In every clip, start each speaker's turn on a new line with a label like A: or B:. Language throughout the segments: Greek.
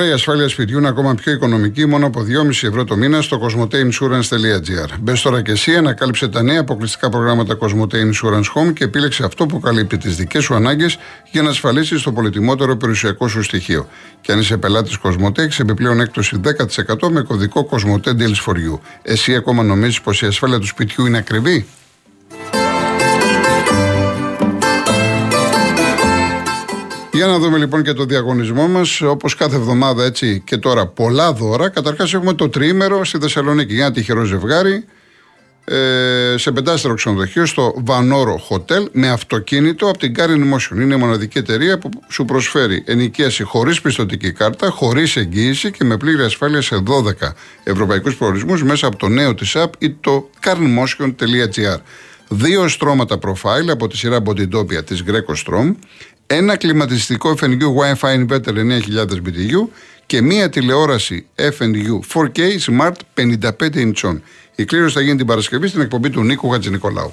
A: Τώρα η ασφάλεια σπιτιού είναι ακόμα πιο οικονομική, μόνο από 2,5 ευρώ το μήνα στο cosmoteinsurance.gr. Μπες τώρα και εσύ, ανακάλυψε τα νέα αποκλειστικά προγράμματα Cosmote Insurance Home και επίλεξε αυτό που καλύπτει τις δικές σου ανάγκες για να ασφαλίσεις το πολυτιμότερο περιουσιακό σου στοιχείο. Και αν είσαι πελάτης Cosmote, έχει επιπλέον έκπτωση 10% με κωδικό Cosmote Deals for You. Εσύ ακόμα νομίζεις πως η ασφάλεια του σπιτιού είναι ακριβή; Για να δούμε λοιπόν και το διαγωνισμό μας. Όπως κάθε εβδομάδα έτσι και τώρα πολλά δώρα. Καταρχάς έχουμε το τρίμερο στη Θεσσαλονίκη για ένα τυχερό ζευγάρι ε, σε πεντάστερο ξενοδοχείο στο Βανόρο Hotel με αυτοκίνητο από την Carin Motion. Είναι η μοναδική εταιρεία που σου προσφέρει ενοικίαση χωρίς πιστοτική κάρτα, χωρίς εγγύηση και με πλήρη ασφάλεια σε 12 ευρωπαϊκούς προορισμούς μέσα από το νέο της app ή το carnmotion.gr. Δύο στρώματα profile από τη σειρά Bodytopia της Greco Strom, ένα κλιματιστικό FNU Wi-Fi Inverter 9000 BTU και μία τηλεόραση FNU 4K Smart 55 inch. Η κλήρωση θα γίνει την Παρασκευή στην εκπομπή του Νίκου Χατζηνικολάου.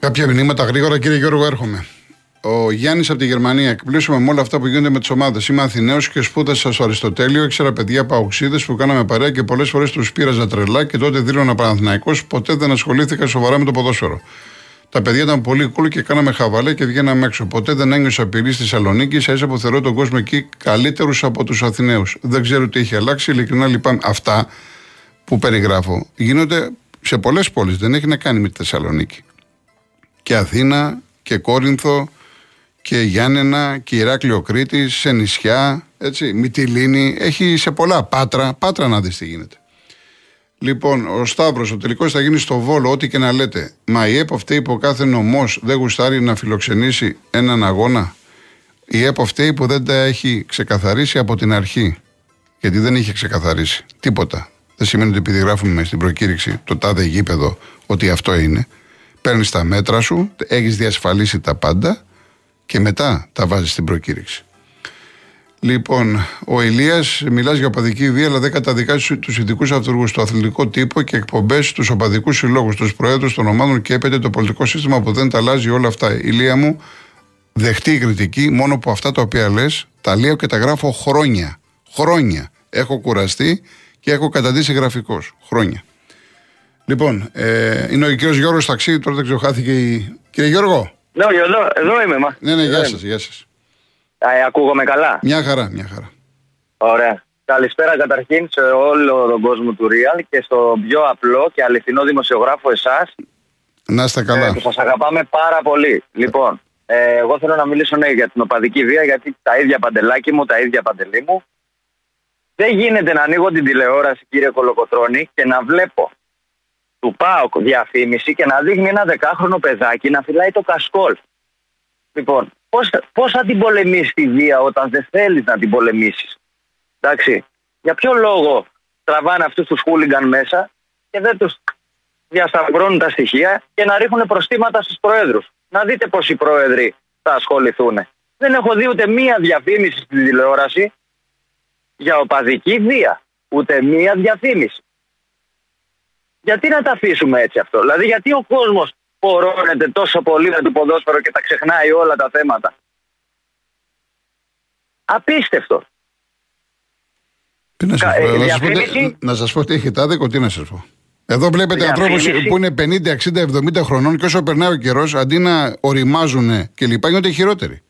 A: Κάποια μηνύματα γρήγορα, κύριε Γιώργο, έρχομαι. Ο Γιάννης από τη Γερμανία. Εκπλήσουμε με όλα αυτά που γίνονται με τις ομάδες. Είμαι Αθηναίος και σπούδασα στο Αριστοτέλειο. Ήξερα παιδιά παουξίδε που κάναμε παρέα και πολλές φορές τους πήραζα τρελά και τότε δήλωνα Παναθηναϊκός. Ποτέ δεν ασχολήθηκα σοβαρά με το ποδόσφαιρο. Τα παιδιά ήταν πολύ cool και κάναμε χαβαλέ και βγαίναμε έξω. Ποτέ δεν ένιωσα απειλή στη Θεσσαλονίκη. σα που θεωρώ τον κόσμο εκεί καλύτερους από τους Αθηναίους. Δεν ξέρω τι έχει αλλάξει. Ειλικρινά λυπάμαι. Αυτά που περιγράφω γίνονται σε πολλές πόλεις. Δεν έχει να κάνει με τη Θεσσαλονίκη και Αθήνα και Κόρινθο και Γιάννενα και Ηράκλειο Κρήτη, σε νησιά, έτσι, Μυτιλίνη, έχει σε πολλά πάτρα, πάτρα να δεις τι γίνεται. Λοιπόν, ο Σταύρος, ο τελικός θα γίνει στο Βόλο, ό,τι και να λέτε. Μα η ΕΠΟ φταίει που κάθε νομός δεν γουστάρει να φιλοξενήσει έναν αγώνα. Η ΕΠΟ φταίει που δεν τα έχει ξεκαθαρίσει από την αρχή. Γιατί δεν είχε ξεκαθαρίσει τίποτα. Δεν σημαίνει ότι επειδή γράφουμε στην προκήρυξη το τάδε γήπεδο ότι αυτό είναι παίρνεις τα μέτρα σου, έχεις διασφαλίσει τα πάντα και μετά τα βάζεις στην προκήρυξη. Λοιπόν, ο Ηλίας μιλάς για οπαδική βία, αλλά δεν καταδικάζεις τους ειδικούς αυτούργους του αθλητικό τύπο και εκπομπές στου οπαδικούς συλλόγους, τους προέδρους των ομάδων και έπεται το πολιτικό σύστημα που δεν τα αλλάζει όλα αυτά. Ηλία μου, δεχτεί η κριτική, μόνο που αυτά τα οποία λες, τα λέω και τα γράφω χρόνια. Χρόνια. Έχω κουραστεί και έχω καταντήσει γραφικός. Χρόνια. Λοιπόν, ε, είναι ο κύριο Γιώργος Ταξίδη, τώρα δεν ξέρω, χάθηκε η. Κύριε Γιώργο.
B: Ναι, εδώ, εδώ είμαι, μα.
A: Ναι, ναι, γεια σας, γεια σας.
B: Ε, ακούγομαι καλά;
A: Μια χαρά, μια χαρά.
B: Ωραία. Καλησπέρα καταρχήν σε όλο τον κόσμο του Real και στο πιο απλό και αληθινό δημοσιογράφο εσάς.
A: Να είστε καλά. Ε,
B: που σας αγαπάμε πάρα πολύ. Λοιπόν, ε, εγώ θέλω να μιλήσω ναι, για την οπαδική βία, γιατί τα ίδια παντελάκι μου, τα ίδια παντελή μου. Δεν γίνεται να ανοίγω την τηλεόραση, κύριε Κολοκοτρόνη, και να βλέπω του ΠΑΟΚ διαφήμιση και να δείχνει ένα δεκάχρονο παιδάκι να φυλάει το κασκόλ. Λοιπόν, πώς, πώς θα την πολεμήσεις τη βία όταν δεν θέλεις να την πολεμήσεις; Εντάξει, για ποιο λόγο τραβάνε αυτούς τους χούλιγκαν μέσα και δεν τους διασταυρώνουν τα στοιχεία και να ρίχνουν προστήματα στους προέδρους; Να δείτε πώς οι πρόεδροι θα ασχοληθούν. Δεν έχω δει ούτε μία διαφήμιση στην τηλεόραση για οπαδική βία. Ούτε μία διαφήμιση. Γιατί να τα αφήσουμε έτσι αυτό; Δηλαδή, γιατί ο κόσμος πορώνεται τόσο πολύ με το ποδόσφαιρο και τα ξεχνάει όλα τα θέματα; Απίστευτο.
A: Τι να σας, πω, ε, διαφήμιση... να σας πω τι έχετε άδικο, τι να σας πω. Εδώ βλέπετε ανθρώπους που είναι 50, 60, 70 χρονών και όσο περνάει ο καιρός, αντί να οριμάζουν και λοιπά, γίνονται χειρότεροι.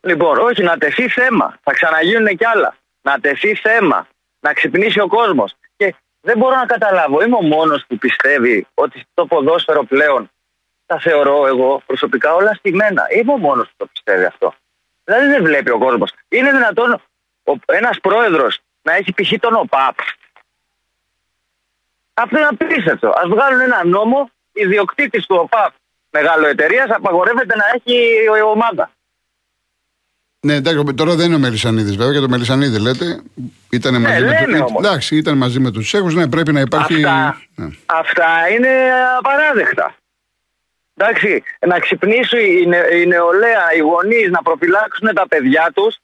B: Λοιπόν, όχι, να τεθεί θέμα. Θα ξαναγίνουν κι άλλα. Να τεθεί θέμα. Να ξυπνήσει ο κόσμος. Και δεν μπορώ να καταλάβω. Είμαι ο μόνος που πιστεύει ότι το ποδόσφαιρο πλέον τα θεωρώ εγώ προσωπικά όλα στημένα. Είμαι ο μόνος που το πιστεύει αυτό. Δηλαδή δεν βλέπει ο κόσμος. Είναι δυνατόν ένας πρόεδρος να έχει π.χ. τον ΟΠΑΠ. Αυτό είναι απίστευτο. Α βγάλουν ένα νόμο, ιδιοκτήτης του ΟΠΑΠ μεγάλο εταιρείας απαγορεύεται να έχει η ομάδα.
A: Ναι, εντάξει, τώρα δεν είναι ο Μελισανίδης βέβαια. Για το Μελισανίδη λέτε. Ήταν μαζί,
B: λέμε
A: με,
B: όμως.
A: εντάξει, ήταν μαζί με τους Τσέχους. Ναι, πρέπει να υπάρχει.
B: Αυτά,
A: Ναι.
B: αυτά είναι απαράδεκτα. Εντάξει, να ξυπνήσει η, νε, η νεολαία, οι γονείς να προφυλάξουν τα παιδιά τους.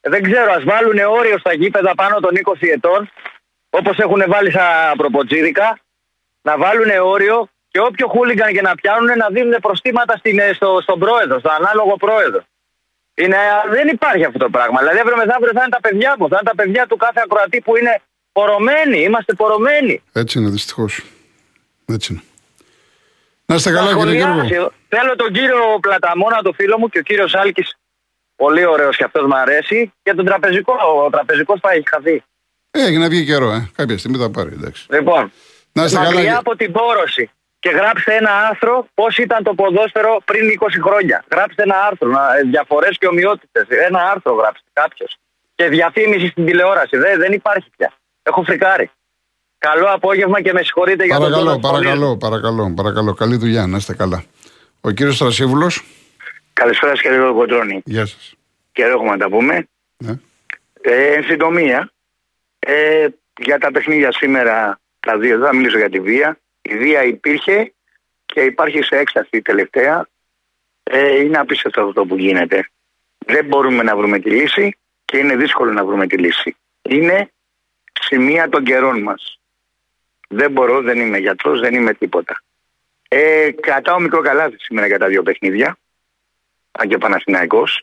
B: Δεν ξέρω, ας βάλουν όριο στα γήπεδα πάνω των 20 ετών, όπως έχουν βάλει στα προποτζίδικα. Να βάλουν όριο και όποιο χούλιγκαν και να πιάνουν να δίνουν προστήματα στην, ε, στο, στον πρόεδρο, στον ανάλογο πρόεδρο. Είναι, δεν υπάρχει αυτό το πράγμα. Δηλαδή, αύριο μεθαύριο θα είναι τα παιδιά μου, θα είναι τα παιδιά του κάθε ακροατή που είναι πορωμένοι. Είμαστε πορωμένοι.
A: Έτσι είναι, δυστυχώς. Έτσι είναι. Να είστε καλά,
B: Θα
A: κύριε
B: σχολιάσει.
A: Γιώργο.
B: Θέλω τον κύριο Πλαταμόνα, το φίλο μου, και ο κύριος Άλκης. Πολύ ωραίος και αυτός μου αρέσει. Και τον τραπεζικό. Ο τραπεζικός πάει, έχει χαθεί.
A: Ε, έχει να βγει καιρό, ε. Κάποια στιγμή θα πάρει, εντάξει.
B: Λοιπόν,
A: Να είστε καλά.
B: μακριά
A: κύριε-
B: από την πόρωση. Και γράψτε ένα άρθρο πώς ήταν το ποδόσφαιρο πριν 20 χρόνια. Γράψτε ένα άρθρο, διαφορές και ομοιότητες. Ένα άρθρο γράψτε κάποιος. Και διαφήμιση στην τηλεόραση. Δεν, δεν υπάρχει πια. Έχω φρικάρει. Καλό απόγευμα και με συγχωρείτε για τον
A: Παρακαλώ,
B: τόνο της φωνής μου.
A: παρακαλώ, παρακαλώ, παρακαλώ. Καλή δουλειά, να είστε καλά. Ο κύριος Στρασίβουλο,
C: Καλησπέρα σας, κύριε Κοντρώνη.
A: γεια σας.
C: Καιρό έχουμε να τα πούμε.
A: Ναι.
C: Ε, εν συντομία, ε, για τα παιχνίδια σήμερα, τα δύο, δεν θα μιλήσω για τη βία. Η βία υπήρχε και υπάρχει σε έκσταση τελευταία. Ε, είναι απίστευτο αυτό που γίνεται. Δεν μπορούμε να βρούμε τη λύση και είναι δύσκολο να βρούμε τη λύση. Είναι σημεία των καιρών μας. Δεν μπορώ, δεν είμαι γιατρός, δεν είμαι τίποτα. Ε, κρατάω μικρό καλάθι σήμερα για τα δύο παιχνίδια. Αν και Παναθηναϊκός.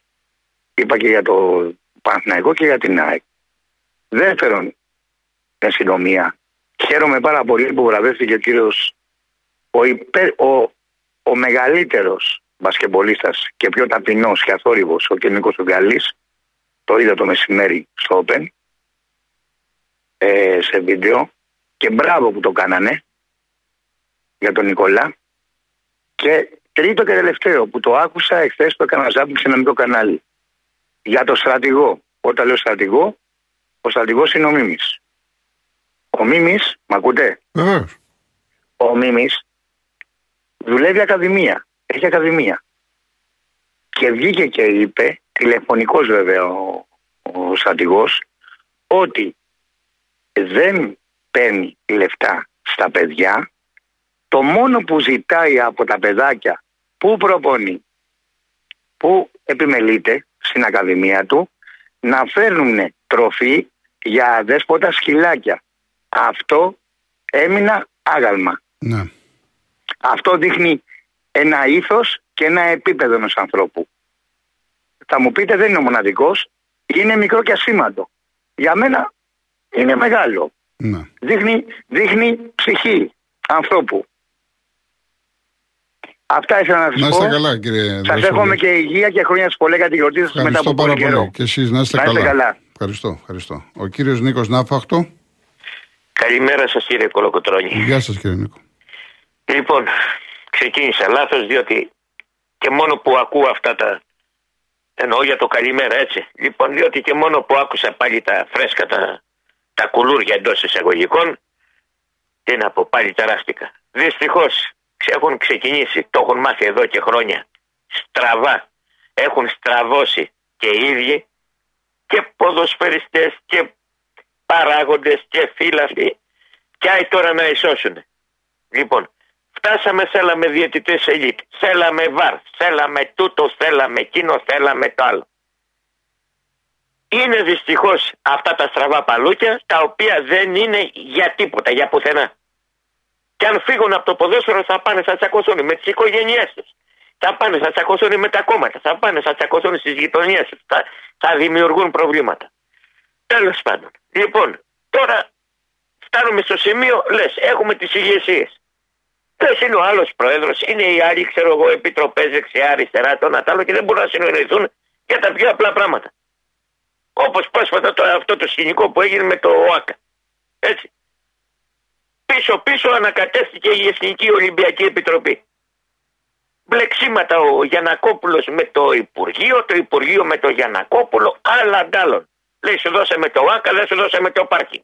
C: Είπα και για το Παναθηναϊκό και για την ΑΕΚ. Δεύτερον, εν συντομία, χαίρομαι πάρα πολύ που βραβεύτηκε ο κύριος ο, υπε, ο, ο μεγαλύτερος μπασκεμπολίστας και πιο ταπεινός και αθόρυβος, ο κ. Νίκος Ουγγαλής, το είδα το μεσημέρι στο Open, ε, σε βίντεο και μπράβο που το κάνανε για τον Νικολά και τρίτο και τελευταίο που το άκουσα εχθές το έκανα ζάπινγκ σε ένα μικρό κανάλι για το στρατηγό. Όταν λέω στρατηγό, ο στρατηγός είναι ο Μίμης. Ο Μίμης, μ' ακούτε,
A: Βεβαίως.
C: ο Μίμης δουλεύει ακαδημία. Έχει ακαδημία. Και βγήκε και είπε, τηλεφωνικός βέβαια ο, ο στρατηγός, ότι δεν παίρνει λεφτά στα παιδιά, το μόνο που ζητάει από τα παιδάκια που προπονεί, που επιμελείται στην ακαδημία του, να φέρνουν τροφή για αδέσποτα σκυλάκια. Αυτό έμεινα άγαλμα.
A: Ναι.
C: Αυτό δείχνει ένα ήθος και ένα επίπεδο ενός ανθρώπου. Θα μου πείτε δεν είναι ο μοναδικός, είναι μικρό και ασήμαντο. Για μένα είναι μεγάλο.
A: ναι.
C: Δείχνει, δείχνει ψυχή ανθρώπου. Αυτά ήθελα να
A: Να
C: σας
A: είστε
C: πω.
A: καλά, κύριε
C: Σας
A: Δροσούλη.
C: εύχομαι και υγεία και χρόνια σας πολλά για τη γιορτή σας μετά
A: Ευχαριστώ
C: από
A: πάρα
C: πολύ
A: πολύ.
C: καιρό.
A: Και εσείς να είστε
C: Να είστε
A: καλά.
C: καλά.
A: Ευχαριστώ, ευχαριστώ. Ο κύριος Νίκος Νάφαχτο.
D: Καλημέρα σας κύριε Κολοκοτρώνη.
A: Γεια σας, κύριε Νίκο.
D: Λοιπόν, ξεκίνησα λάθος διότι και μόνο που ακούω αυτά τα... Εννοώ για το καλημέρα έτσι. Λοιπόν, διότι και μόνο που άκουσα πάλι τα φρέσκα, τα, τα κουλούρια εντός εισαγωγικών, τι να πω, πάλι ταράστηκα. Δυστυχώς έχουν ξεκινήσει, το έχουν μάθει εδώ και χρόνια, στραβά. Έχουν στραβώσει και οι ίδιοι και ποδοσφαιριστές και παράγοντες και φύλαθοι και άι τώρα να ισώσουν. Λοιπόν, φτάσαμε, θέλαμε διαιτητές ελίτ, θέλαμε βαρ, θέλαμε τούτο, θέλαμε εκείνο, θέλαμε το άλλο. Είναι δυστυχώς αυτά τα στραβά παλούκια τα οποία δεν είναι για τίποτα, για πουθενά. Και αν φύγουν από το ποδόσφαιρο θα πάνε, θα τσακωθούν με τις οικογένειές τους. Θα πάνε, θα τσακωθούν με τα κόμματα, θα πάνε, θα τσακωθούν στις γειτονιές τους, θα, θα δημιουργούν προβλήματα. Τέλος πάντων. Λοιπόν, τώρα φτάνουμε στο σημείο, λες, έχουμε τις ηγεσίες. Λες, είναι ο άλλος πρόεδρος, είναι οι άλλοι, ξέρω εγώ, επιτροπές δεξιά, αριστερά, το ένα τ' άλλο και δεν μπορούν να συνοηθούν για τα πιο απλά πράγματα. Όπως πρόσφατα το, αυτό το σκηνικό που έγινε με το ΟΑΚΑ. Έτσι. Πίσω-πίσω ανακατεύτηκε η Εθνική Ολυμπιακή Επιτροπή. Μπλεξίματα ο Γιανακόπουλος με το Υπουργείο, το Υπουργείο με το Γιανακόπουλο, άλλα αντάλλων. Λέει σου δώσαμε το ΟΑΚΑ, δεν σου δώσαμε το πάρκινγκ.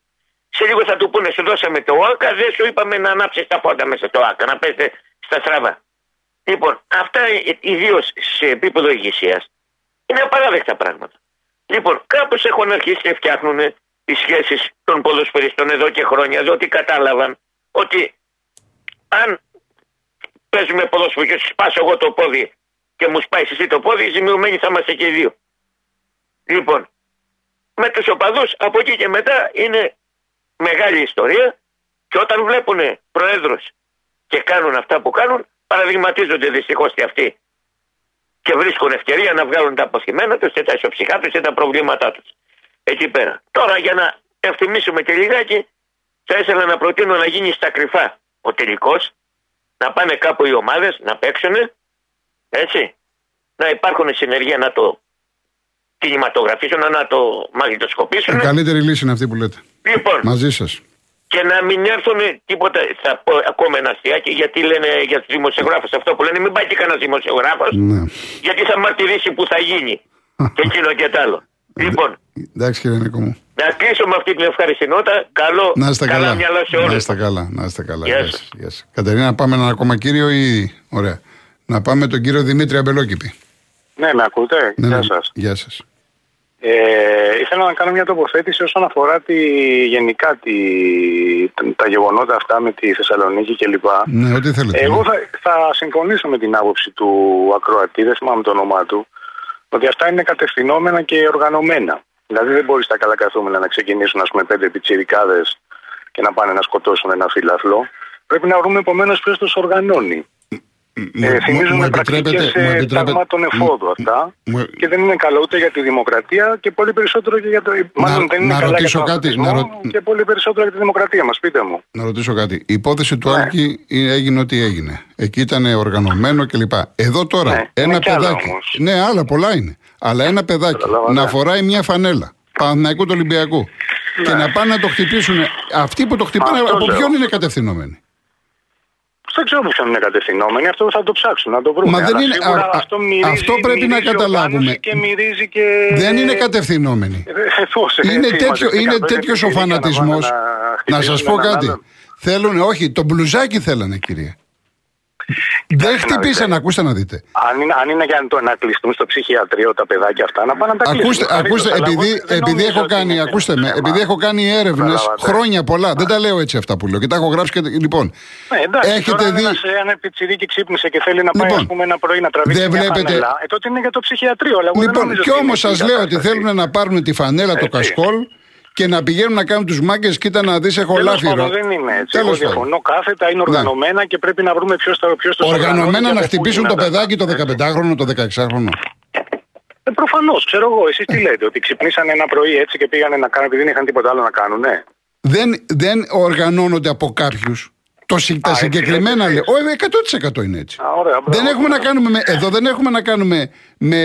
D: Σε λίγο θα του πούνε σου δώσαμε το ΟΑΚΑ, δεν σου είπαμε να ανάψεις τα πόντα μέσα στο ΟΑΚΑ, να πέστε στα στραβά. Λοιπόν, αυτά ιδίως σε επίπεδο ηγεσίας Είναι απαράδεκτα πράγματα. Λοιπόν, κάπως έχουν αρχίσει και φτιάχνουν τις σχέσεις των ποδοσφαιριστών εδώ και χρόνια, διότι κατάλαβαν ότι αν παίζουμε ποδόσφαιρο και σου σπάσω εγώ το πόδι και μου σπάει εσύ το πόδι, ζημιωμένοι θα είμαστε και οι δύο. Λοιπόν, με τους οπαδούς από εκεί και μετά είναι μεγάλη ιστορία και όταν βλέπουν προέδρους και κάνουν αυτά που κάνουν, παραδειγματίζονται δυστυχώς και αυτοί και βρίσκουν ευκαιρία να βγάλουν τα αποθυμένα τους και τα ισοψυχά τους και τα προβλήματά τους. Εκεί πέρα. Τώρα για να ευθυμίσουμε και λιγάκι, θα ήθελα να προτείνω να γίνει στα κρυφά ο τελικός, να πάνε κάπου οι ομάδες να παίξουν, έτσι, να υπάρχουν συνεργεία να το κινηματογραφήσουν, να το μαγνητοσκοπήσουν.
A: Η καλύτερη λύση είναι αυτή που λέτε.
D: Λοιπόν,
A: Μαζί σας
D: και να μην έρθουν τίποτα. Θα πω ακόμα ένα αστιάκι γιατί λένε για τους δημοσιογράφους αυτό που λένε. Μην πάει και κανένας δημοσιογράφος.
A: Ναι.
D: Γιατί θα μαρτυρήσει που θα γίνει. και εκείνο και τ' άλλο. λοιπόν,
A: Εντάξει κύριε Νίκο μου.
D: να κλείσω με αυτή την ευχάριστη νότα. Καλό,
A: Να είστε
D: καλά,
A: καλά.
D: μυαλά σε
A: Να
D: όλους.
A: είστε καλά. Να είστε καλά.
D: Γεια
A: Γεια
D: σας.
A: σας, γεια σας. Κατερίνα, πάμε έναν ακόμα κύριο ή. Ωραία. Να πάμε τον κύριο Δημήτρη Αμπελόκηπη.
E: Ναι, με ακούτε;
A: Ναι,
E: Γεια
A: ναι.
E: σας.
A: Γεια σας.
E: Ε, ήθελα να κάνω μια τοποθέτηση όσον αφορά τη, γενικά τη, τα γεγονότα αυτά με τη Θεσσαλονίκη κλπ.
A: Ναι, ό,τι θέλετε.
E: Εγώ
A: ναι.
E: θα, θα συμφωνήσω με την άποψη του ακροατή, δεν θυμάμαι το όνομά του, ότι αυτά είναι κατευθυνόμενα και οργανωμένα. Δηλαδή δεν μπορείς τα καλά καθούμενα να ξεκινήσουν ας πούμε, πέντε πιτσιρικάδες και να πάνε να σκοτώσουν ένα φύλαθλο. Πρέπει να βρούμε επομένως ποιος τους οργανώνει.
A: Μου-
E: Ε,
A: μου-
E: θυμίζουν
A: μου
E: πρακτικές
A: επιτρέπετε- μου
E: ε,
A: επιτρέπετε-
E: ταγμάτων εφόδου αυτά
A: μου-
E: και δεν είναι καλό ούτε για τη δημοκρατία και πολύ περισσότερο και για το. Μάλλον δεν είναι
A: να
E: καλά
A: ρωτήσω
E: για τον
A: κάτι,
E: αθλητισμό
A: να ρω-
E: και πολύ περισσότερο για τη δημοκρατία μας. Πείτε μου.
A: Να ρωτήσω κάτι. Η υπόθεση του
E: Ναι.
A: Άλκη είναι- έγινε ό,τι έγινε. Εκεί ήταν οργανωμένο κλπ. Εδώ τώρα
E: Ναι,
A: ένα
E: είναι κι άλλα
A: παιδάκι.
E: όμως.
A: Ναι, άλλα πολλά είναι. Αλλά ένα παιδάκι
E: Καταλάβα,
A: να
E: ναι.
A: φοράει μια φανέλα Παναθηναϊκού του Ολυμπιακού και να πάνε να το χτυπήσουν. Αυτοί που το χτυπάνε,
E: Αυτό
A: από
E: λέω.
A: ποιον είναι κατευθυνόμενοι;
E: Δεν ξέρω ποιον είναι κατευθυνόμενοι, αυτό θα το ψάξουν να το βρούμε.
A: Μα δεν
E: Αλλά
A: είναι-
E: σίγουρα
A: α- α-
E: αυτό, μυρίζει,
A: αυτό πρέπει να
E: μυρίζει
A: καταλάβουμε.
E: οργάνωση Και μυρίζει και...
A: Δεν είναι κατευθυνόμενοι.
E: Ε, πώς,
A: Είναι
E: έτσι,
A: τέτοιο,
E: μαζευτήκαν
A: είναι
E: πέντε
A: τέτοιος ο
E: πιτσιρίκια να
A: φανατισμός.
E: πάνε
A: Να
E: χτυπήσουν
A: σας πω
E: έναν
A: κάτι.
E: άλλον.
A: Θέλουν, όχι, το μπλουζάκι θέλανε κύριε. Δεν
E: Κοιτάξτε να
A: χτυπήσαν,
E: δείτε.
A: ακούστε να δείτε.
E: Αν είναι, αν είναι για το, να κλειστούν στο ψυχιατρίο τα παιδάκια αυτά, να πάνε να τα κλείσουν.
A: Ακούστε,
E: Ευχαρίστως,
A: ακούστε
E: αλλά εγώ
A: επειδή,
E: δεν
A: επειδή
E: νομίζω
A: έχω
E: ότι
A: κάνει,
E: είναι
A: ακούστε με,
E: θέμα.
A: επειδή έχω κάνει έρευνες
E: Καταλάβατε.
A: χρόνια πολλά, δεν τα λέω έτσι αυτά που λέω και τα έχω γράψει και. Λοιπόν,
E: Ναι, εντάξει,
A: έχετε
E: τώρα αν
A: δει.
E: ένας, ε, αν ένα πιτσιρίκι ξύπνησε και θέλει να πάει
A: Λοιπόν,
E: ας πούμε, ένα πρωί να τραβήξει
A: δεν
E: μια
A: βλέπετε-
E: φανέλα, ε, τότε είναι για το ψυχιατρίο. Αλλά εγώ δεν
A: Λοιπόν,
E: νομίζω
A: κι
E: ότι
A: όμως
E: είναι
A: σας
E: εκεί η
A: λέω ότι
E: κατάσταση.
A: θέλουν να πάρουν τη φανέλα, το
E: Έτσι.
A: κασκόλ και να πηγαίνουν να κάνουν τους μάγκες. Κοίτα να δεις, έχω
E: Τέλος
A: λάφυρο.
E: πάντων, δεν είναι έτσι.
A: Τέλος
E: Εγώ
A: πάντων.
E: διαφωνώ κάθετα, είναι οργανωμένα και πρέπει να βρούμε ποιος το ποιος τους οργανώνει
A: Οργανωμένα
E: και
A: να
E: από πού
A: χτυπήσουν το
E: γίνεται
A: παιδάκι το
E: αυτά.
A: 15χρονο, το 16χρονο.
E: Ε, Προφανώς, ξέρω εγώ. Εσείς τι λέτε, ότι ξυπνήσανε ένα πρωί έτσι και πήγανε να κάνουν επειδή δεν είχαν τίποτα άλλο να κάνουν, ναι.
A: Δεν, δεν οργανώνονται από κάποιους. Το, συ- τα
E: έτσι
A: συγκεκριμένα
E: λέτε
A: λέω.
E: εσείς.
A: Ο, 100% είναι έτσι.
E: Α, ωραία, μπράβο,
A: Δεν έχουμε να
E: μπράβο.
A: κάνουμε με, εδώ δεν έχουμε να κάνουμε με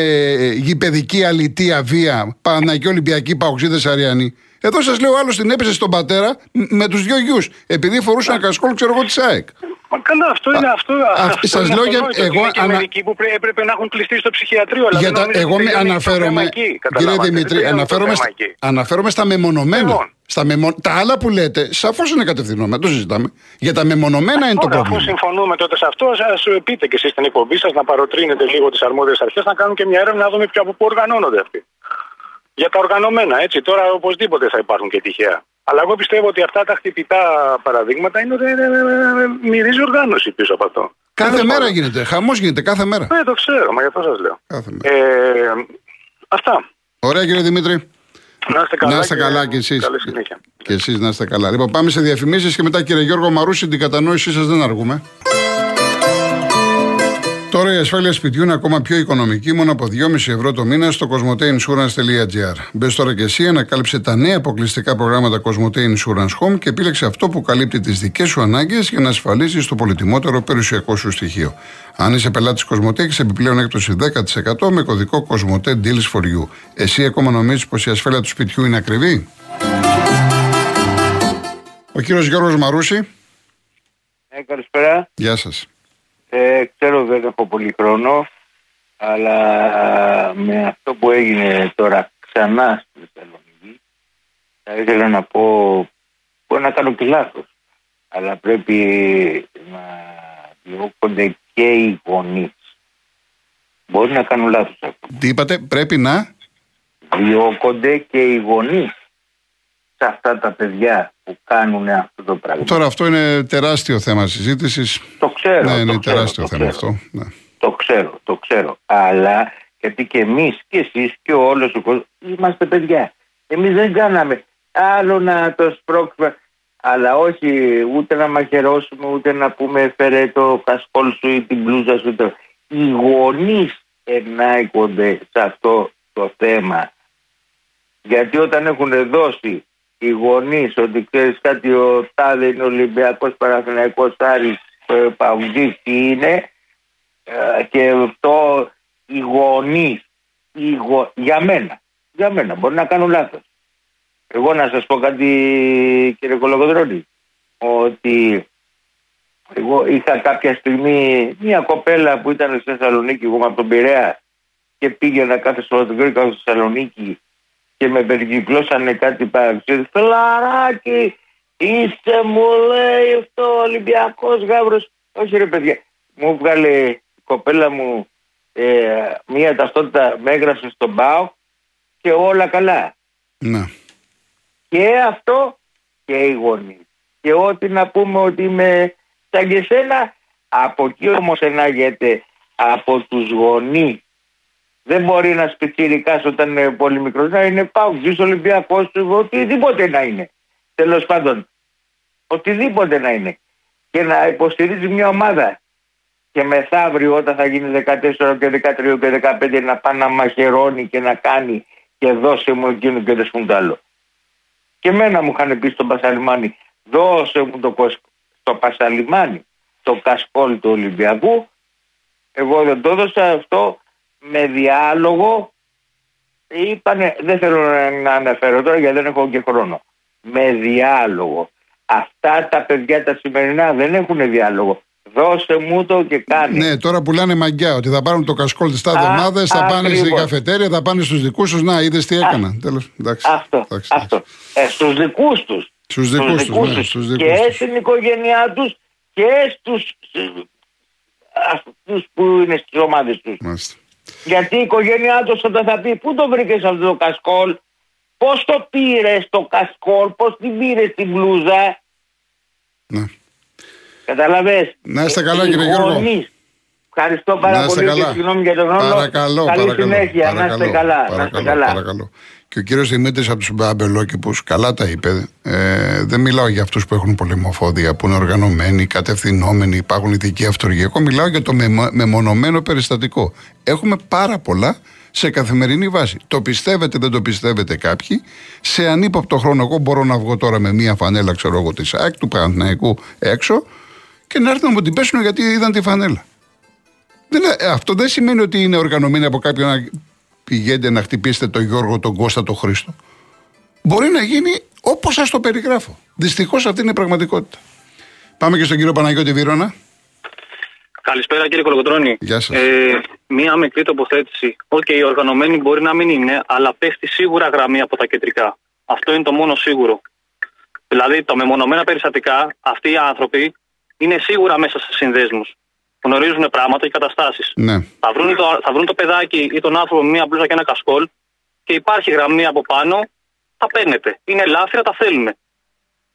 A: γηπαιδική αλητία, βία, Παναγική Ολυμπιακή, Παοξίδες Αριανή. Εδώ σας λέω, άλλο την έπεσε στον πατέρα μ- με τους δυο γιους. Επειδή φορούσαν κασκόλ, ξέρω εγώ, της ΑΕΚ.
E: Μα καλά, αυτό είναι αυτό.
A: αυτή
E: αυτό
A: σας
E: είναι
A: λέω για-
E: αυτονόητο.
A: εγώ
E: Είναι και
A: ανα-
E: μερικοί που πρέ- έπρεπε να έχουν κλειστεί στο ψυχιατρίο. Αλλά
A: Για
E: δεν
A: τα,
E: νομίζω
A: εγώ
E: ότι
A: με
E: τελειώνει το θέμα
A: αναφέρομαι,
E: εκεί,
A: κύριε
E: καταλάβατε.
A: Δημήτρη,
E: Δεν τελειώνει το
A: αναφέρομαι,
E: θέμα
A: στα,
E: εκεί.
A: αναφέρομαι στα μεμονωμένα.
E: Λοιπόν.
A: Στα μεμο, τα άλλα που λέτε, σαφώς είναι κατευθυνόμενα, το συζητάμε. Για τα μεμονωμένα είναι το
E: Ωραία, αφού
A: πρόβλημα.
E: συμφωνούμε τότε σε αυτό, ας πείτε και εσείς στην εκπομπή σας να παροτρύνετε λίγο τις αρμόδιες αρχές να κάνουν και μια έρευνα να δούμε ποιο από πού οργανώνονται αυτοί. Για τα οργανωμένα, έτσι. Τώρα οπωσδήποτε θα υπάρχουν και τυχαία. Αλλά εγώ πιστεύω ότι αυτά τα χτυπητά παραδείγματα είναι ότι ε, ε, ε, μυρίζει οργάνωση πίσω από αυτό.
A: Κάθε
E: Τέλος
A: μέρα
E: πάντων.
A: γίνεται. Χαμός γίνεται κάθε μέρα.
E: Ναι, το ξέρω, μα γι' αυτό σας λέω.
A: Κάθε μέρα.
E: Ε, αυτά.
A: Ωραία, κύριε Δημήτρη.
E: Να είστε καλά.
A: Να είστε καλά κι εσείς.
E: Καλή συνέχεια.
A: Και εσείς να είστε καλά. Λοιπόν, πάμε σε διαφημίσεις και μετά, κύριε Γιώργο Μαρούση, την κατανόησή σας δεν αργούμε. Τώρα η ασφάλεια σπιτιού είναι ακόμα πιο οικονομική, μόνο από 2,5 ευρώ το μήνα στο cosmoteinsurance.gr. Μπες τώρα και εσύ, ανακάλυψε τα νέα αποκλειστικά προγράμματα Cosmote Insurance Home και επίλεξε αυτό που καλύπτει τις δικές σου ανάγκες για να ασφαλίσεις το πολυτιμότερο περιουσιακό σου στοιχείο. Αν είσαι πελάτης Cosmote, έχεις επιπλέον έκπτωση 10% με κωδικό Cosmote Deals for You. Εσύ ακόμα νομίζεις πως η ασφάλεια του σπιτιού είναι ακριβή; Ο κύριος Γιώργος Μαρούση,
F: Ε, καλησπέρα.
A: γεια σας.
F: Ε, ξέρω δεν έχω πολύ χρόνο, αλλά με αυτό που έγινε τώρα ξανά στη Θεσσαλονίκη, θα ήθελα να πω, μπορεί να κάνω και λάθος, αλλά πρέπει να διώκονται και οι γονείς. Μπορεί να κάνουν λάθος
A: Τι είπατε, πρέπει να;
F: Διώκονται και οι γονείς σε αυτά τα παιδιά που κάνουν αυτό το πράγμα.
A: Τώρα αυτό είναι τεράστιο θέμα συζήτησης.
F: Το ξέρω.
A: Ναι, είναι
F: το ξέρω,
A: τεράστιο
F: το
A: θέμα
F: ξέρω.
A: αυτό. Ναι.
F: Το ξέρω, το ξέρω. Αλλά γιατί και εμείς και εσείς και όλος ο κόσμος είμαστε παιδιά. Εμείς δεν κάναμε άλλο να το σπρώξουμε, αλλά όχι ούτε να μαχαιρώσουμε, ούτε να πούμε φέρε το κασκόλ σου ή την μπλούζα σου. Το... Οι γονείς ενάικονται σε αυτό το θέμα. Γιατί όταν έχουν δώσει οι γονείς ότι ξέρεις κάτι, ο Τάδε είναι Ολυμπιακός Παναθηναϊκός Άρης ε, Παουτζής, τι είναι, ε, και αυτό οι γονείς, οι γο... για μένα, για μένα, μπορεί να κάνω λάθος. Εγώ να σας πω κάτι κύριε Κολογοδρόνη, ότι εγώ είχα κάποια στιγμή μια κοπέλα που ήταν στη Θεσσαλονίκη, εγώ είμαι από τον Πειραιά και πήγαινα κάθε Σαββατοκύριακο στη Θεσσαλονίκη και με περικυκλώσανε κάτι παραξίδι. Φιλαράκι, είστε μου λέει αυτό ο Ολυμπιακός Γάβρος. Όχι ρε παιδιά, μου βγάλε η κοπέλα μου ε, μία ταυτότητα, με έγραψε στον ΠΑΟ και όλα καλά.
A: ναι.
F: Και αυτό και οι γονείς. Και ό,τι να πούμε ότι είμαι σαν και σένα, από εκεί όμως ενάγεται από τους γονείς. Δεν μπορεί ένας πιτσιρικάς όταν είναι πολύ μικρός να είναι πάω, ζει Ολυμπιακός, οτιδήποτε να είναι. Τέλος πάντων, οτιδήποτε να είναι. Και να υποστηρίζει μια ομάδα. Και μεθαύριο όταν θα γίνει 14 και 13 και 15 να πάει να μαχαιρώνει και να κάνει και δώσε μου εκείνο και δεν σου το άλλο. Και εμένα μου είχαν πει στον Πασαλιμάνι, δώσε μου το, κοσ- στο Πασαλιμάνι το κασκόλ του Ολυμπιακού. Εγώ δεν το έδωσα αυτό με διάλογο. Είπανε, δεν θέλω να- να αναφέρω τώρα γιατί δεν έχω και χρόνο. Με διάλογο. Αυτά τα παιδιά τα σημερινά δεν έχουν διάλογο. Δώσε μου το και κάνε.
A: Ναι, τώρα πουλάνε μαγκιά ότι θα πάρουν το κασκόλ της τάδε
F: Α,
A: ομάδε, θα πάνε στην
F: ακριβώς.
A: καφετέρια, θα πάνε στους δικούς τους. Να, είδες τι έκανα. Τέλος, εντάξει,
F: Αυτό,
A: εντάξει,
F: αυτό. Ε, στους δικούς τους.
A: Στους δικούς τους, ναι,
F: τους.
A: στους δικούς
F: και
A: τους.
F: στην οικογένειά τους και στους αυτούς που είναι στις ομάδες τους.
A: Μάλιστα.
F: Γιατί η οικογένειά τους όταν θα πει πού το βρήκες αυτό το κασκόλ, πώς το πήρες το κασκόλ, πώς την πήρες την μπλούζα;
A: Ναι.
F: Καταλαβες;
A: Να είστε καλά,
F: Οι
A: κύριε Γιώργο.
F: γονείς. Ευχαριστώ
A: Να
F: πάρα
A: είστε
F: πολύ και
A: καλά.
F: συγγνώμη για τον χρόνο.
A: Παρακαλώ,
F: Καλή
A: παρακαλώ.
F: συνέχεια. Να είστε
A: παρακαλώ,
F: καλά. Να είστε
A: παρακαλώ,
F: καλά.
A: παρακαλώ. Και ο κύριος Δημήτρης από τους Αμπελόκηπου, καλά τα είπε. Ε, δεν μιλάω για αυτούς που έχουν πολεμοφόδια, που είναι οργανωμένοι, κατευθυνόμενοι, υπάρχουν ειδικοί αυτοργοί. Εγώ μιλάω για το μεμο- μεμονωμένο περιστατικό. Έχουμε πάρα πολλά σε καθημερινή βάση. Το πιστεύετε, δεν το πιστεύετε κάποιοι. Σε ανύποπτο χρόνο, εγώ μπορώ να βγω τώρα με μία φανέλα, ξέρω εγώ, της ΑΕΚ, του Παναθηναϊκού έξω και να έρθουν να μου την πέσουν γιατί είδαν τη φανέλα. Δεν, ε, αυτό δεν σημαίνει ότι είναι οργανωμένοι από κάποιον να πηγαίνετε να χτυπήσετε τον Γιώργο, τον Κώστα, τον Χρήστο. Μπορεί να γίνει όπως σας το περιγράφω. Δυστυχώς αυτή είναι η πραγματικότητα. Πάμε και στον κύριο Παναγιώτη Βύρονα.
G: Καλησπέρα κύριε Κολοκοτρώνη.
A: Γεια σας.
G: Ε, μία μικρή τοποθέτηση. Οκ, οι οργανωμένοι μπορεί να μην είναι, αλλά πέφτει σίγουρα γραμμή από τα κεντρικά. Αυτό είναι το μόνο σίγουρο. Δηλαδή, τα μεμονωμένα περιστατικά, αυτοί οι άνθρωποι είναι σίγουρα μέσα σε συνδέσμους. Γνωρίζουν πράγματα και καταστάσεις.
A: Ναι.
G: Θα βρουν, το, θα βρουν το παιδάκι ή τον άνθρωπο με μία μπλούζα και ένα κασκόλ και υπάρχει γραμμή από πάνω, θα παίρνετε. Είναι ελάφρυα, τα θέλουμε.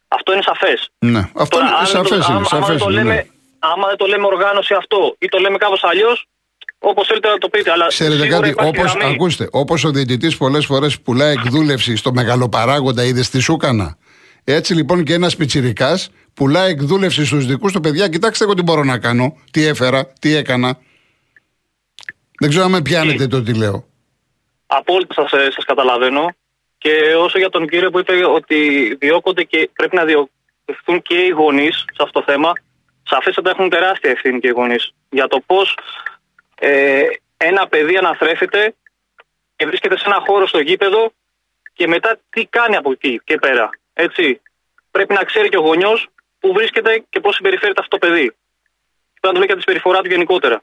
G: Αυτό είναι σαφές.
A: ναι. Αυτό είναι σαφές. Είναι,
G: άμα,
A: σαφές
G: δεν το
A: είναι,
G: λέμε,
A: ναι.
G: άμα δεν το λέμε οργάνωση αυτό ή το λέμε κάπως αλλιώς, όπως θέλετε να το πείτε. Αλλά
A: Ξέρετε
G: σίγουρα
A: κάτι,
G: υπάρχει
A: όπως,
G: γραμμή.
A: ακούστε, όπως ο διαιτητής πολλές φορές πουλάει εκδούλευση στο μεγαλοπαράγοντα είδες στη Σούκανα. Έτσι λοιπόν και ένας πιτσιρικάς πουλάει εκδούλευση στους δικούς του παιδιά. Κοιτάξτε εγώ τι μπορώ να κάνω, τι έφερα, τι έκανα. Δεν ξέρω αν με πιάνετε το τι λέω.
G: Απόλυτα σας, ε, σας καταλαβαίνω. Και όσο για τον κύριο που είπε ότι διώκονται και πρέπει να διωχθούν και οι γονείς σε αυτό το θέμα, σαφέστατα έχουν τεράστια ευθύνη και οι γονείς. Για το πώς ε, ένα παιδί αναθρέφεται και βρίσκεται σε ένα χώρο στο γήπεδο και μετά τι κάνει από εκεί και πέρα. Έτσι. Πρέπει να ξέρει και ο γονιός που βρίσκεται και πώς συμπεριφέρεται αυτό το παιδί. Πρέπει να το λέει και τη συμπεριφορά του γενικότερα.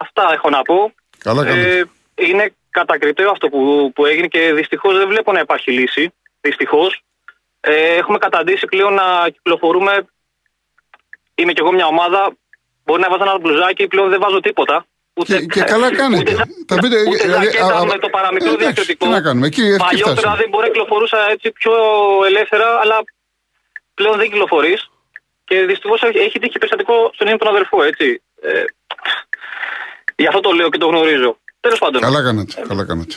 G: Αυτά έχω να πω.
A: Καλά κάνετε.
G: Ε, είναι κατακριτέο αυτό που, που έγινε και δυστυχώς δεν βλέπω να υπάρχει λύση. Δυστυχώς. Ε, έχουμε καταντήσει πλέον να κυκλοφορούμε. Είμαι κι εγώ μια ομάδα. Μπορεί να βάζω ένα μπλουζάκι, πλέον δεν βάζω τίποτα. Ούτε,
A: Και, και καλά κάνετε.
G: Ούτε,
A: Τα πείτε,
G: ούτε
A: δηλαδή,
G: ζακέτα
A: α, α,
G: με το παραμικρό
A: εντάξει,
G: διακριτικό.
A: Τι να κάνουμε, εκεί, εκεί
G: Παλιότερα
A: φτάσαμε.
G: δεν μπορεί να κυκλοφορούσα έτσι πιο ελεύθερα, αλλά πλέον δεν κυκλοφορείς. Και δυστυχώς έχει τύχει περιστατικό στον ίδιο τον αδερφό, έτσι. Ε, γι' αυτό το λέω και το γνωρίζω. Τέλος πάντων.
A: Καλά κάνετε, καλά κάνετε.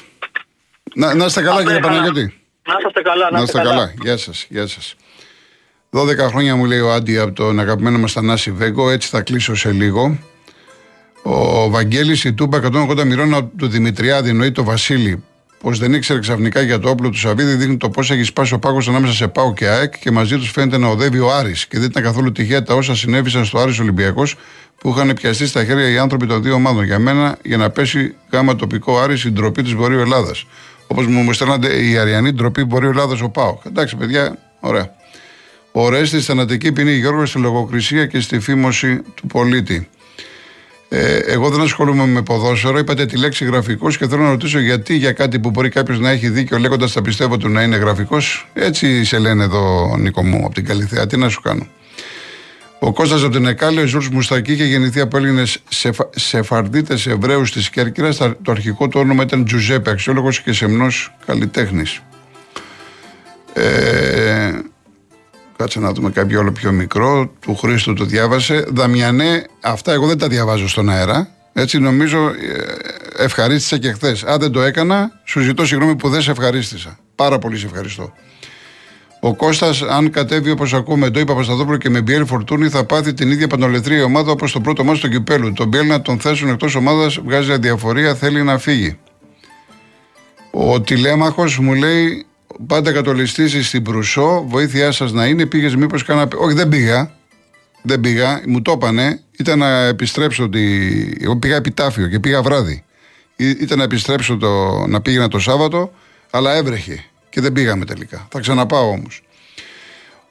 A: Να, να είστε καλά
G: Αυτά
A: κύριε
G: ήθελα να-
A: Παναγιώτη.
G: Να είστε καλά,
A: Να είστε καλά. Γεια σας. Γεια σας. 12 χρόνια μου λέει ο Άντι από τον αγαπημένο μας Θανάση Βέγκο. Έτσι θα κλείσω σε λίγο. Ο Βαγγέλης η Τούμπα 180 μοιρών από του Δημητριάδη εννοεί το Βασίλη πως δεν ήξερε ξαφνικά για το όπλο του Σαββίδη δείχνει το πώς έχει σπάσει ο πάγος ανάμεσα σε Πάο και ΑΕΚ και μαζί τους φαίνεται να οδεύει ο Άρης και δεν ήταν καθόλου τυχαία τα όσα συνέβησαν στο Άρης Ολυμπιακός που είχαν πιαστεί στα χέρια οι άνθρωποι των δύο ομάδων. Για μένα, για να πέσει γάμα τοπικό Άρης η ντροπή της Βορείου Ελλάδας. Όπως μου στέλνατε η Αριανή ντροπή Βορείου Ελλάδας ο Πάο. Εντάξει, παιδιά, ωραία. Ο Ρέστη θανατική ποινή Γιώργος στη λογοκρισία και στη φήμωση του πολίτη. Ε, εγώ δεν ασχολούμαι με ποδόσφαιρο. Είπατε τη λέξη γραφικός και θέλω να ρωτήσω γιατί για κάτι που μπορεί κάποιος να έχει δίκιο λέγοντας τα πιστεύω του να είναι γραφικός. Έτσι σε λένε εδώ, Νίκο μου, από την Καλυθέα. Τι να σου κάνω. Ο Κώστας από την Εκάλη, ο Ζουρς Μουστακή είχε γεννηθεί από Έλληνες σεφα... σεφαρδίτες Εβραίους της Κέρκυρας. Το αρχικό του όνομα ήταν Τζουζέπε, αξιόλογος και σεμνός καλλιτέχνης. Ε, Κάτσε να δούμε κάποιο όλο πιο μικρό. Του Χρήστου το διάβασε. Δαμιανέ, αυτά εγώ δεν τα διαβάζω στον αέρα. Έτσι νομίζω ε, ευχαρίστησα και χθες. Αν δεν το έκανα, σου ζητώ συγγνώμη που δεν σε ευχαρίστησα. Πάρα πολύ σε ευχαριστώ. Ο Κώστας, αν κατέβει όπως ακούμε το είπα Παπασταδόπουλο και με Μπιέλ Φορτούνη, θα πάθει την ίδια παντολετρία ομάδα όπως το πρώτο μάτι του κυπέλου. Τον Μπιέλ να τον θέσουν εκτός ομάδας, βγάζει αδιαφορία, θέλει να φύγει. Ο τηλέμαχος μου λέει πάντα κατολιστήσεις στην Προυσό, βοήθειά σας να είναι. Πήγες μήπως κάνα. Όχι, δεν πήγα. Δεν πήγα. Μου το είπανε. Ήταν να επιστρέψω. Τη... Εγώ πήγα επιτάφιο και πήγα βράδυ. Ή- Ήταν να επιστρέψω το... να πήγαινα το Σάββατο, αλλά έβρεχε και δεν πήγαμε τελικά. Θα ξαναπάω όμως.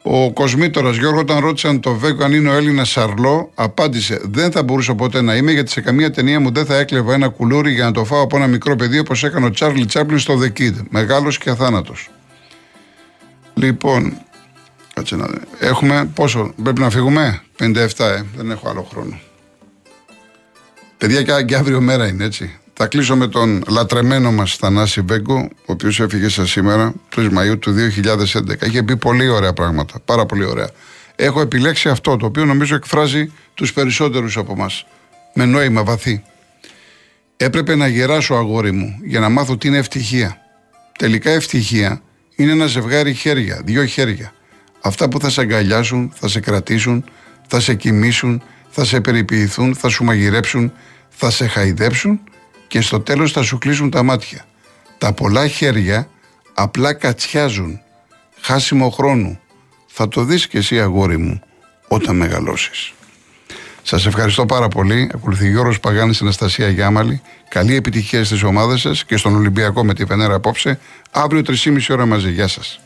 A: Ο Κοσμήτορα Γιώργο, όταν ρώτησαν το Βέγκο αν είναι ο Έλληνας Σαρλό, απάντησε: Δεν θα μπορούσα ποτέ να είμαι, γιατί σε καμία ταινία μου δεν θα έκλεβα ένα κουλούρι για να το φάω από ένα μικρό παιδί όπως έκανε ο Τσάρλι Τσάπλιν στο The Kid. Μεγάλος και αθάνατος. Λοιπόν, κάτσε να δούμε. Έχουμε πόσο, πρέπει να φύγουμε; 57, ε, δεν έχω άλλο χρόνο. Παιδιά, και, και αύριο μέρα είναι έτσι. Θα κλείσω με τον λατρεμένο μας Θανάση Βέγκο, ο οποίος έφυγε σα σήμερα, 3 Μαου του 2011. Είχε πει πολύ ωραία πράγματα. Πάρα πολύ ωραία. Έχω επιλέξει αυτό, το οποίο νομίζω εκφράζει τους περισσότερους από εμά. Με νόημα βαθύ. Έπρεπε να γεράσω, αγόρι μου, για να μάθω τι είναι ευτυχία. Τελικά ευτυχία είναι ένα ζευγάρι χέρια, δύο χέρια. Αυτά που θα σε αγκαλιάσουν, θα σε κρατήσουν, θα σε κοιμήσουν, θα σε περιποιηθούν, θα σου μαγειρέψουν, θα σε χαϊδέψουν και στο τέλος θα σου κλείσουν τα μάτια. Τα πολλά χέρια απλά κατσιάζουν. Χάσιμο χρόνου. Θα το δεις και εσύ αγόρι μου όταν μεγαλώσεις. Σας ευχαριστώ πάρα πολύ. Ακολουθεί Γιώργος Παγάνης Αναστασία Γιάμαλη. Καλή επιτυχία στις ομάδες σας και στον Ολυμπιακό με τη Φενέρα απόψε. Αύριο 3,5 ώρα μαζί. Γεια σας.